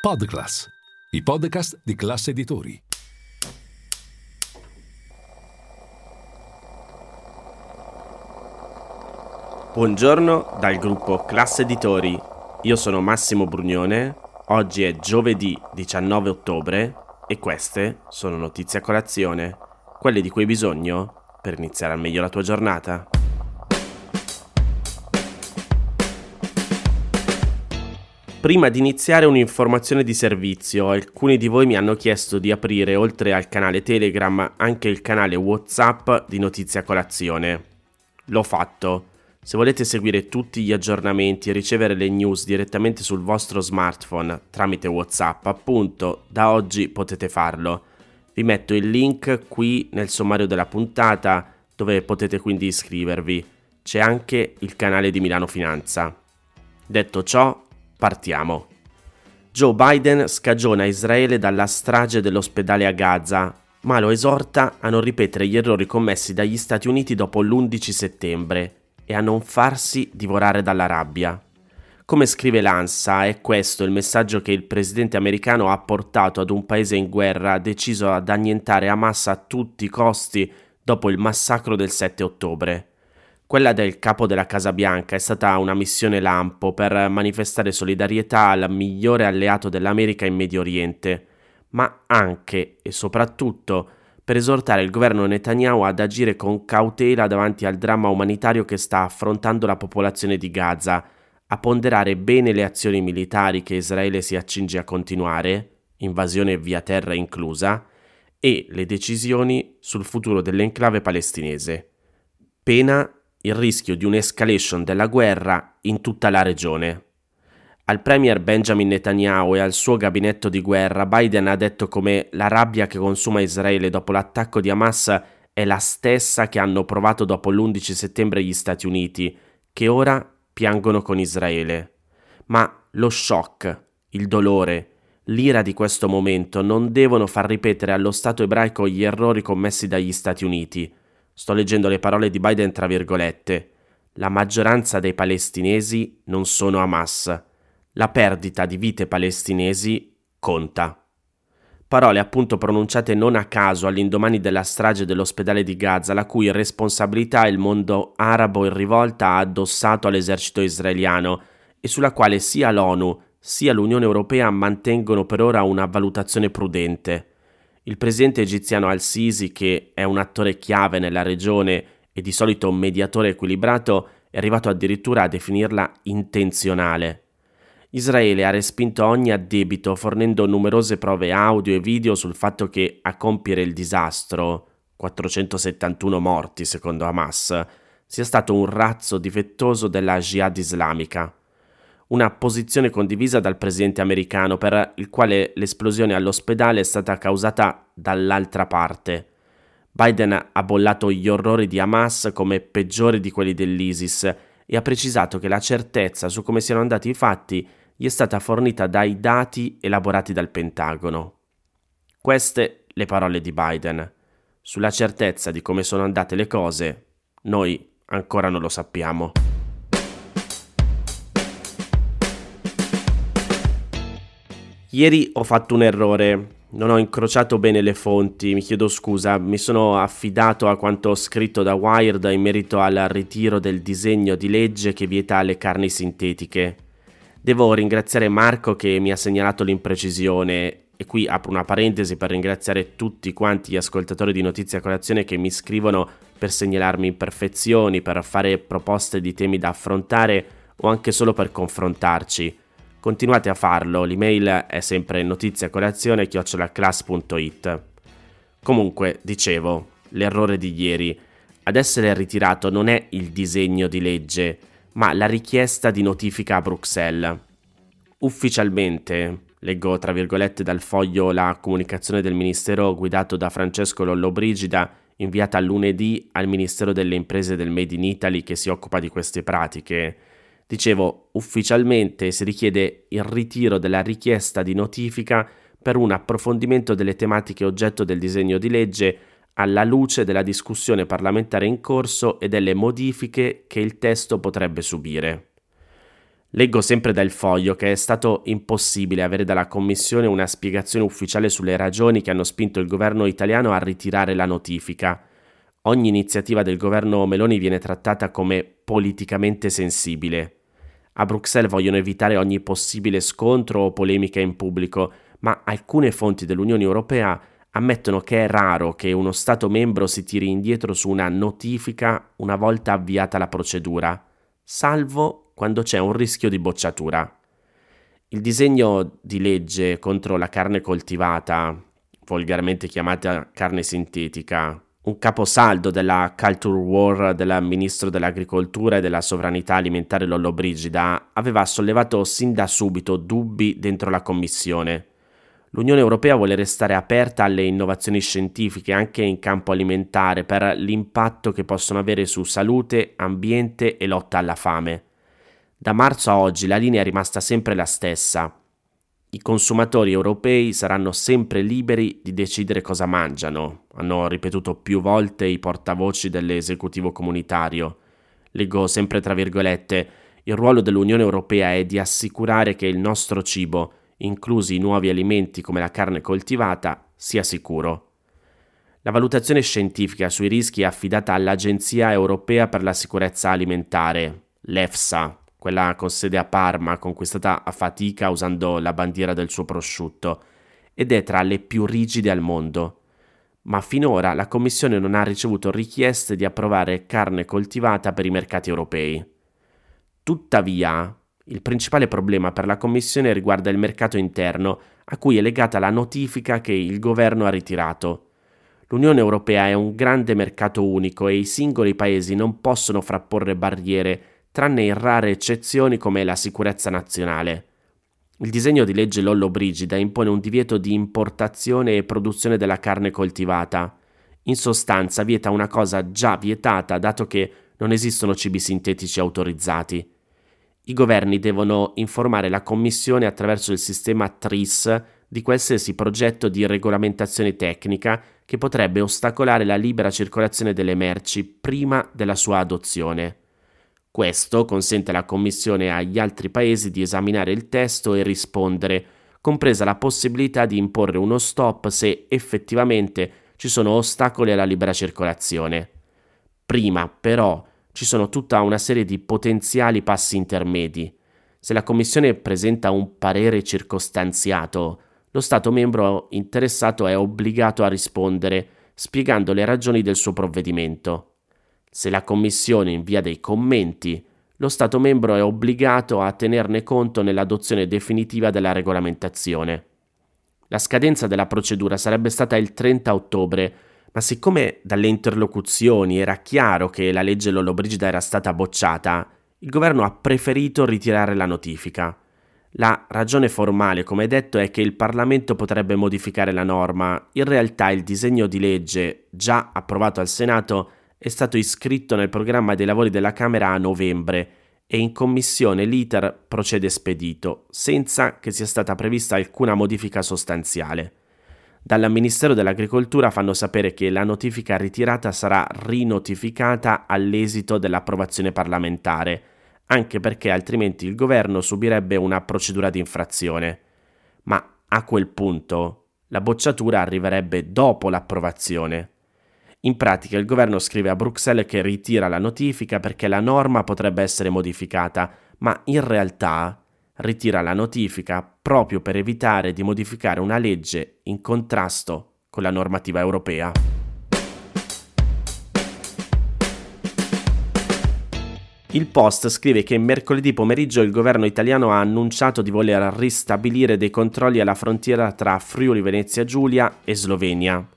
Podclass, i podcast di classe editori. Buongiorno dal gruppo Classe Editori. Io sono Massimo Brugnone. Oggi è giovedì 19 ottobre e queste sono notizie a colazione, quelle di cui hai bisogno per iniziare al meglio la tua giornata. Prima di iniziare un'informazione di servizio, alcuni di voi mi hanno chiesto di aprire oltre al canale Telegram anche il canale WhatsApp di Notizia Colazione. L'ho fatto. Se volete seguire tutti gli aggiornamenti e ricevere le news direttamente sul vostro smartphone tramite WhatsApp, appunto, da oggi potete farlo. Vi metto il link qui nel sommario della puntata dove potete quindi iscrivervi. C'è anche il canale di Milano Finanza. Detto ciò, Partiamo. Joe Biden scagiona Israele dalla strage dell'ospedale a Gaza, ma lo esorta a non ripetere gli errori commessi dagli Stati Uniti dopo l'11 settembre e a non farsi divorare dalla rabbia. Come scrive l'ANSA, è questo il messaggio che il presidente americano ha portato ad un paese in guerra deciso ad annientare Hamas a tutti i costi dopo il massacro del 7 ottobre. Quella del capo della Casa Bianca è stata una missione lampo per manifestare solidarietà al migliore alleato dell'America in Medio Oriente, ma anche e soprattutto per esortare il governo Netanyahu ad agire con cautela davanti al dramma umanitario che sta affrontando la popolazione di Gaza, a ponderare bene le azioni militari che Israele si accinge a continuare, invasione via terra inclusa, e le decisioni sul futuro dell'enclave palestinese. Pena il rischio di un'escalation della guerra in tutta la regione. Al premier Benjamin Netanyahu e al suo gabinetto di guerra Biden ha detto come la rabbia che consuma Israele dopo l'attacco di Hamas è la stessa che hanno provato dopo l'11 settembre gli Stati Uniti, che ora piangono con Israele. Ma lo shock, il dolore, l'ira di questo momento non devono far ripetere allo Stato ebraico gli errori commessi dagli Stati Uniti, Sto leggendo le parole di Biden tra virgolette. La maggioranza dei palestinesi non sono Hamas. La perdita di vite palestinesi conta. Parole appunto pronunciate non a caso all'indomani della strage dell'ospedale di Gaza, la cui responsabilità il mondo arabo in rivolta ha addossato all'esercito israeliano e sulla quale sia l'ONU sia l'Unione Europea mantengono per ora una valutazione prudente. Il presidente egiziano al-Sisi, che è un attore chiave nella regione e di solito un mediatore equilibrato, è arrivato addirittura a definirla intenzionale. Israele ha respinto ogni addebito fornendo numerose prove audio e video sul fatto che a compiere il disastro, 471 morti secondo Hamas, sia stato un razzo difettoso della jihad islamica una posizione condivisa dal presidente americano per il quale l'esplosione all'ospedale è stata causata dall'altra parte. Biden ha bollato gli orrori di Hamas come peggiori di quelli dell'ISIS e ha precisato che la certezza su come siano andati i fatti gli è stata fornita dai dati elaborati dal Pentagono. Queste le parole di Biden. Sulla certezza di come sono andate le cose, noi ancora non lo sappiamo. Ieri ho fatto un errore, non ho incrociato bene le fonti, mi chiedo scusa, mi sono affidato a quanto scritto da Wired in merito al ritiro del disegno di legge che vieta le carni sintetiche. Devo ringraziare Marco che mi ha segnalato l'imprecisione e qui apro una parentesi per ringraziare tutti quanti gli ascoltatori di Notizia Colazione che mi scrivono per segnalarmi imperfezioni, per fare proposte di temi da affrontare o anche solo per confrontarci. Continuate a farlo, l'email è sempre notiziacolazione.it. Comunque, dicevo, l'errore di ieri. Ad essere ritirato non è il disegno di legge, ma la richiesta di notifica a Bruxelles. Ufficialmente, leggo tra virgolette dal foglio la comunicazione del Ministero guidato da Francesco Lollobrigida, inviata lunedì al Ministero delle Imprese del Made in Italy che si occupa di queste pratiche. Dicevo, ufficialmente si richiede il ritiro della richiesta di notifica per un approfondimento delle tematiche oggetto del disegno di legge alla luce della discussione parlamentare in corso e delle modifiche che il testo potrebbe subire. Leggo sempre dal foglio che è stato impossibile avere dalla Commissione una spiegazione ufficiale sulle ragioni che hanno spinto il governo italiano a ritirare la notifica. Ogni iniziativa del governo Meloni viene trattata come politicamente sensibile. A Bruxelles vogliono evitare ogni possibile scontro o polemica in pubblico, ma alcune fonti dell'Unione Europea ammettono che è raro che uno Stato membro si tiri indietro su una notifica una volta avviata la procedura, salvo quando c'è un rischio di bocciatura. Il disegno di legge contro la carne coltivata, volgarmente chiamata carne sintetica, un caposaldo della culture war del ministro dell'agricoltura e della sovranità alimentare Lollobrigida, aveva sollevato sin da subito dubbi dentro la Commissione. L'Unione Europea vuole restare aperta alle innovazioni scientifiche anche in campo alimentare per l'impatto che possono avere su salute, ambiente e lotta alla fame. Da marzo a oggi la linea è rimasta sempre la stessa. I consumatori europei saranno sempre liberi di decidere cosa mangiano, hanno ripetuto più volte i portavoci dell'esecutivo comunitario. Leggo sempre tra virgolette, il ruolo dell'Unione Europea è di assicurare che il nostro cibo, inclusi i nuovi alimenti come la carne coltivata, sia sicuro. La valutazione scientifica sui rischi è affidata all'Agenzia Europea per la Sicurezza Alimentare, l'EFSA, quella con sede a Parma, conquistata a fatica usando la bandiera del suo prosciutto, ed è tra le più rigide al mondo. Ma finora la Commissione non ha ricevuto richieste di approvare carne coltivata per i mercati europei. Tuttavia, il principale problema per la Commissione riguarda il mercato interno, a cui è legata la notifica che il governo ha ritirato. L'Unione Europea è un grande mercato unico e i singoli paesi non possono frapporre barriere tranne in rare eccezioni come la sicurezza nazionale. Il disegno di legge Lollo Brigida impone un divieto di importazione e produzione della carne coltivata. In sostanza vieta una cosa già vietata dato che non esistono cibi sintetici autorizzati. I governi devono informare la Commissione attraverso il sistema TRIS di qualsiasi progetto di regolamentazione tecnica che potrebbe ostacolare la libera circolazione delle merci prima della sua adozione. Questo consente alla Commissione e agli altri paesi di esaminare il testo e rispondere, compresa la possibilità di imporre uno stop se effettivamente ci sono ostacoli alla libera circolazione. Prima, però, ci sono tutta una serie di potenziali passi intermedi. Se la Commissione presenta un parere circostanziato, lo Stato membro interessato è obbligato a rispondere, spiegando le ragioni del suo provvedimento. Se la Commissione invia dei commenti, lo Stato membro è obbligato a tenerne conto nell'adozione definitiva della regolamentazione. La scadenza della procedura sarebbe stata il 30 ottobre, ma siccome dalle interlocuzioni era chiaro che la legge Lollobrigida era stata bocciata, il governo ha preferito ritirare la notifica. La ragione formale, come detto, è che il Parlamento potrebbe modificare la norma. In realtà il disegno di legge, già approvato al Senato, è stato iscritto nel programma dei lavori della Camera a novembre e in commissione l'iter procede spedito, senza che sia stata prevista alcuna modifica sostanziale. Dal Ministero dell'Agricoltura fanno sapere che la notifica ritirata sarà rinotificata all'esito dell'approvazione parlamentare, anche perché altrimenti il governo subirebbe una procedura di infrazione. Ma a quel punto la bocciatura arriverebbe dopo l'approvazione. In pratica il governo scrive a Bruxelles che ritira la notifica perché la norma potrebbe essere modificata, ma in realtà ritira la notifica proprio per evitare di modificare una legge in contrasto con la normativa europea. Il Post scrive che mercoledì pomeriggio il governo italiano ha annunciato di voler ristabilire dei controlli alla frontiera tra Friuli Venezia Giulia e Slovenia.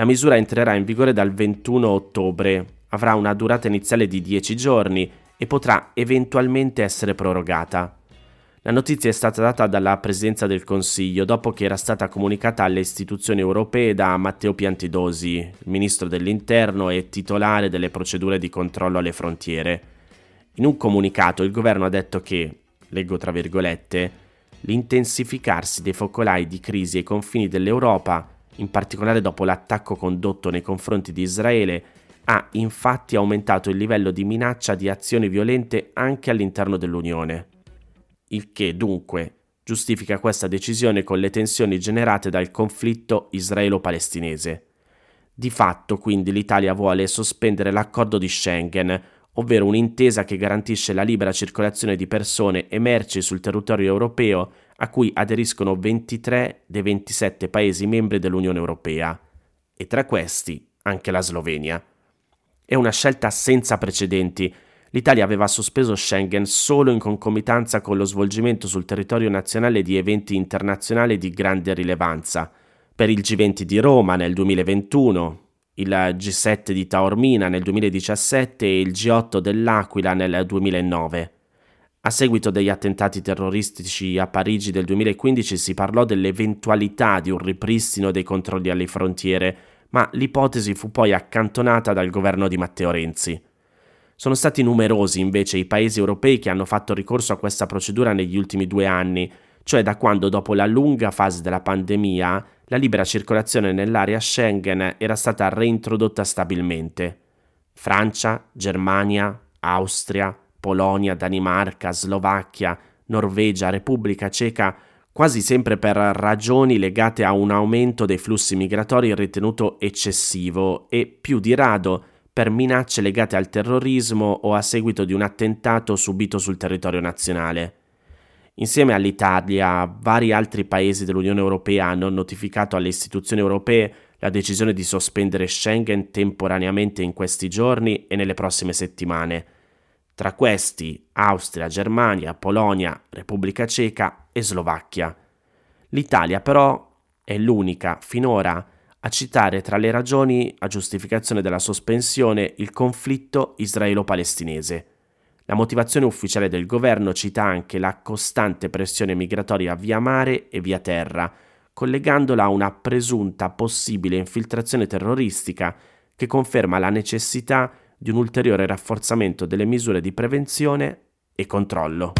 La misura entrerà in vigore dal 21 ottobre, avrà una durata iniziale di 10 giorni e potrà eventualmente essere prorogata. La notizia è stata data dalla Presidenza del Consiglio dopo che era stata comunicata alle istituzioni europee da Matteo Piantidosi, Ministro dell'Interno e titolare delle procedure di controllo alle frontiere. In un comunicato il governo ha detto che, leggo tra virgolette, l'intensificarsi dei focolai di crisi ai confini dell'Europa in particolare dopo l'attacco condotto nei confronti di Israele, ha infatti aumentato il livello di minaccia di azioni violente anche all'interno dell'Unione. il che dunque giustifica questa decisione con le tensioni generate dal conflitto israelo-palestinese. Di fatto, quindi, l'Italia vuole sospendere l'accordo di Schengen, ovvero un'intesa che garantisce la libera circolazione di persone e merci sul territorio europeo a cui aderiscono 23 dei 27 Paesi membri dell'Unione Europea, e tra questi anche la Slovenia. È una scelta senza precedenti. L'Italia aveva sospeso Schengen solo in concomitanza con lo svolgimento sul territorio nazionale di eventi internazionali di grande rilevanza. Per il G20 di Roma nel 2021, il G7 di Taormina nel 2017 e il G8 dell'Aquila nel 2009. A seguito degli attentati terroristici a Parigi del 2015 si parlò dell'eventualità di un ripristino dei controlli alle frontiere, ma l'ipotesi fu poi accantonata dal governo di Matteo Renzi. Sono stati numerosi invece i paesi europei che hanno fatto ricorso a questa procedura negli ultimi due anni, cioè da quando dopo la lunga fase della pandemia la libera circolazione nell'area Schengen era stata reintrodotta stabilmente. Francia, Germania, Austria, Polonia, Danimarca, Slovacchia, Norvegia, Repubblica Ceca, quasi sempre per ragioni legate a un aumento dei flussi migratori ritenuto eccessivo e più di rado per minacce legate al terrorismo o a seguito di un attentato subito sul territorio nazionale. Insieme all'Italia, vari altri paesi dell'Unione Europea hanno notificato alle istituzioni europee la decisione di sospendere Schengen temporaneamente in questi giorni e nelle prossime settimane. Tra questi Austria, Germania, Polonia, Repubblica Ceca e Slovacchia. L'Italia però è l'unica finora a citare tra le ragioni a giustificazione della sospensione il conflitto israelo-palestinese. La motivazione ufficiale del governo cita anche la costante pressione migratoria via mare e via terra, collegandola a una presunta possibile infiltrazione terroristica che conferma la necessità di un ulteriore rafforzamento delle misure di prevenzione e controllo.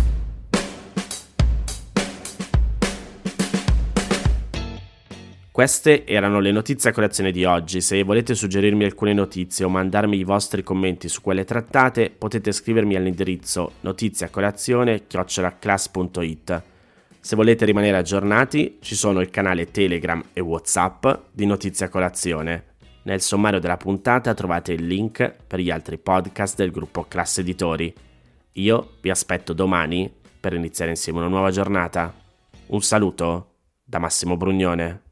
Queste erano le notizie a colazione di oggi. Se volete suggerirmi alcune notizie o mandarmi i vostri commenti su quelle trattate, potete scrivermi all'indirizzo notiziacolazione@class.it. Se volete rimanere aggiornati, ci sono il canale Telegram e WhatsApp di Notizia Colazione. Nel sommario della puntata trovate il link per gli altri podcast del gruppo Class Editori. Io vi aspetto domani per iniziare insieme una nuova giornata. Un saluto da Massimo Brugnone.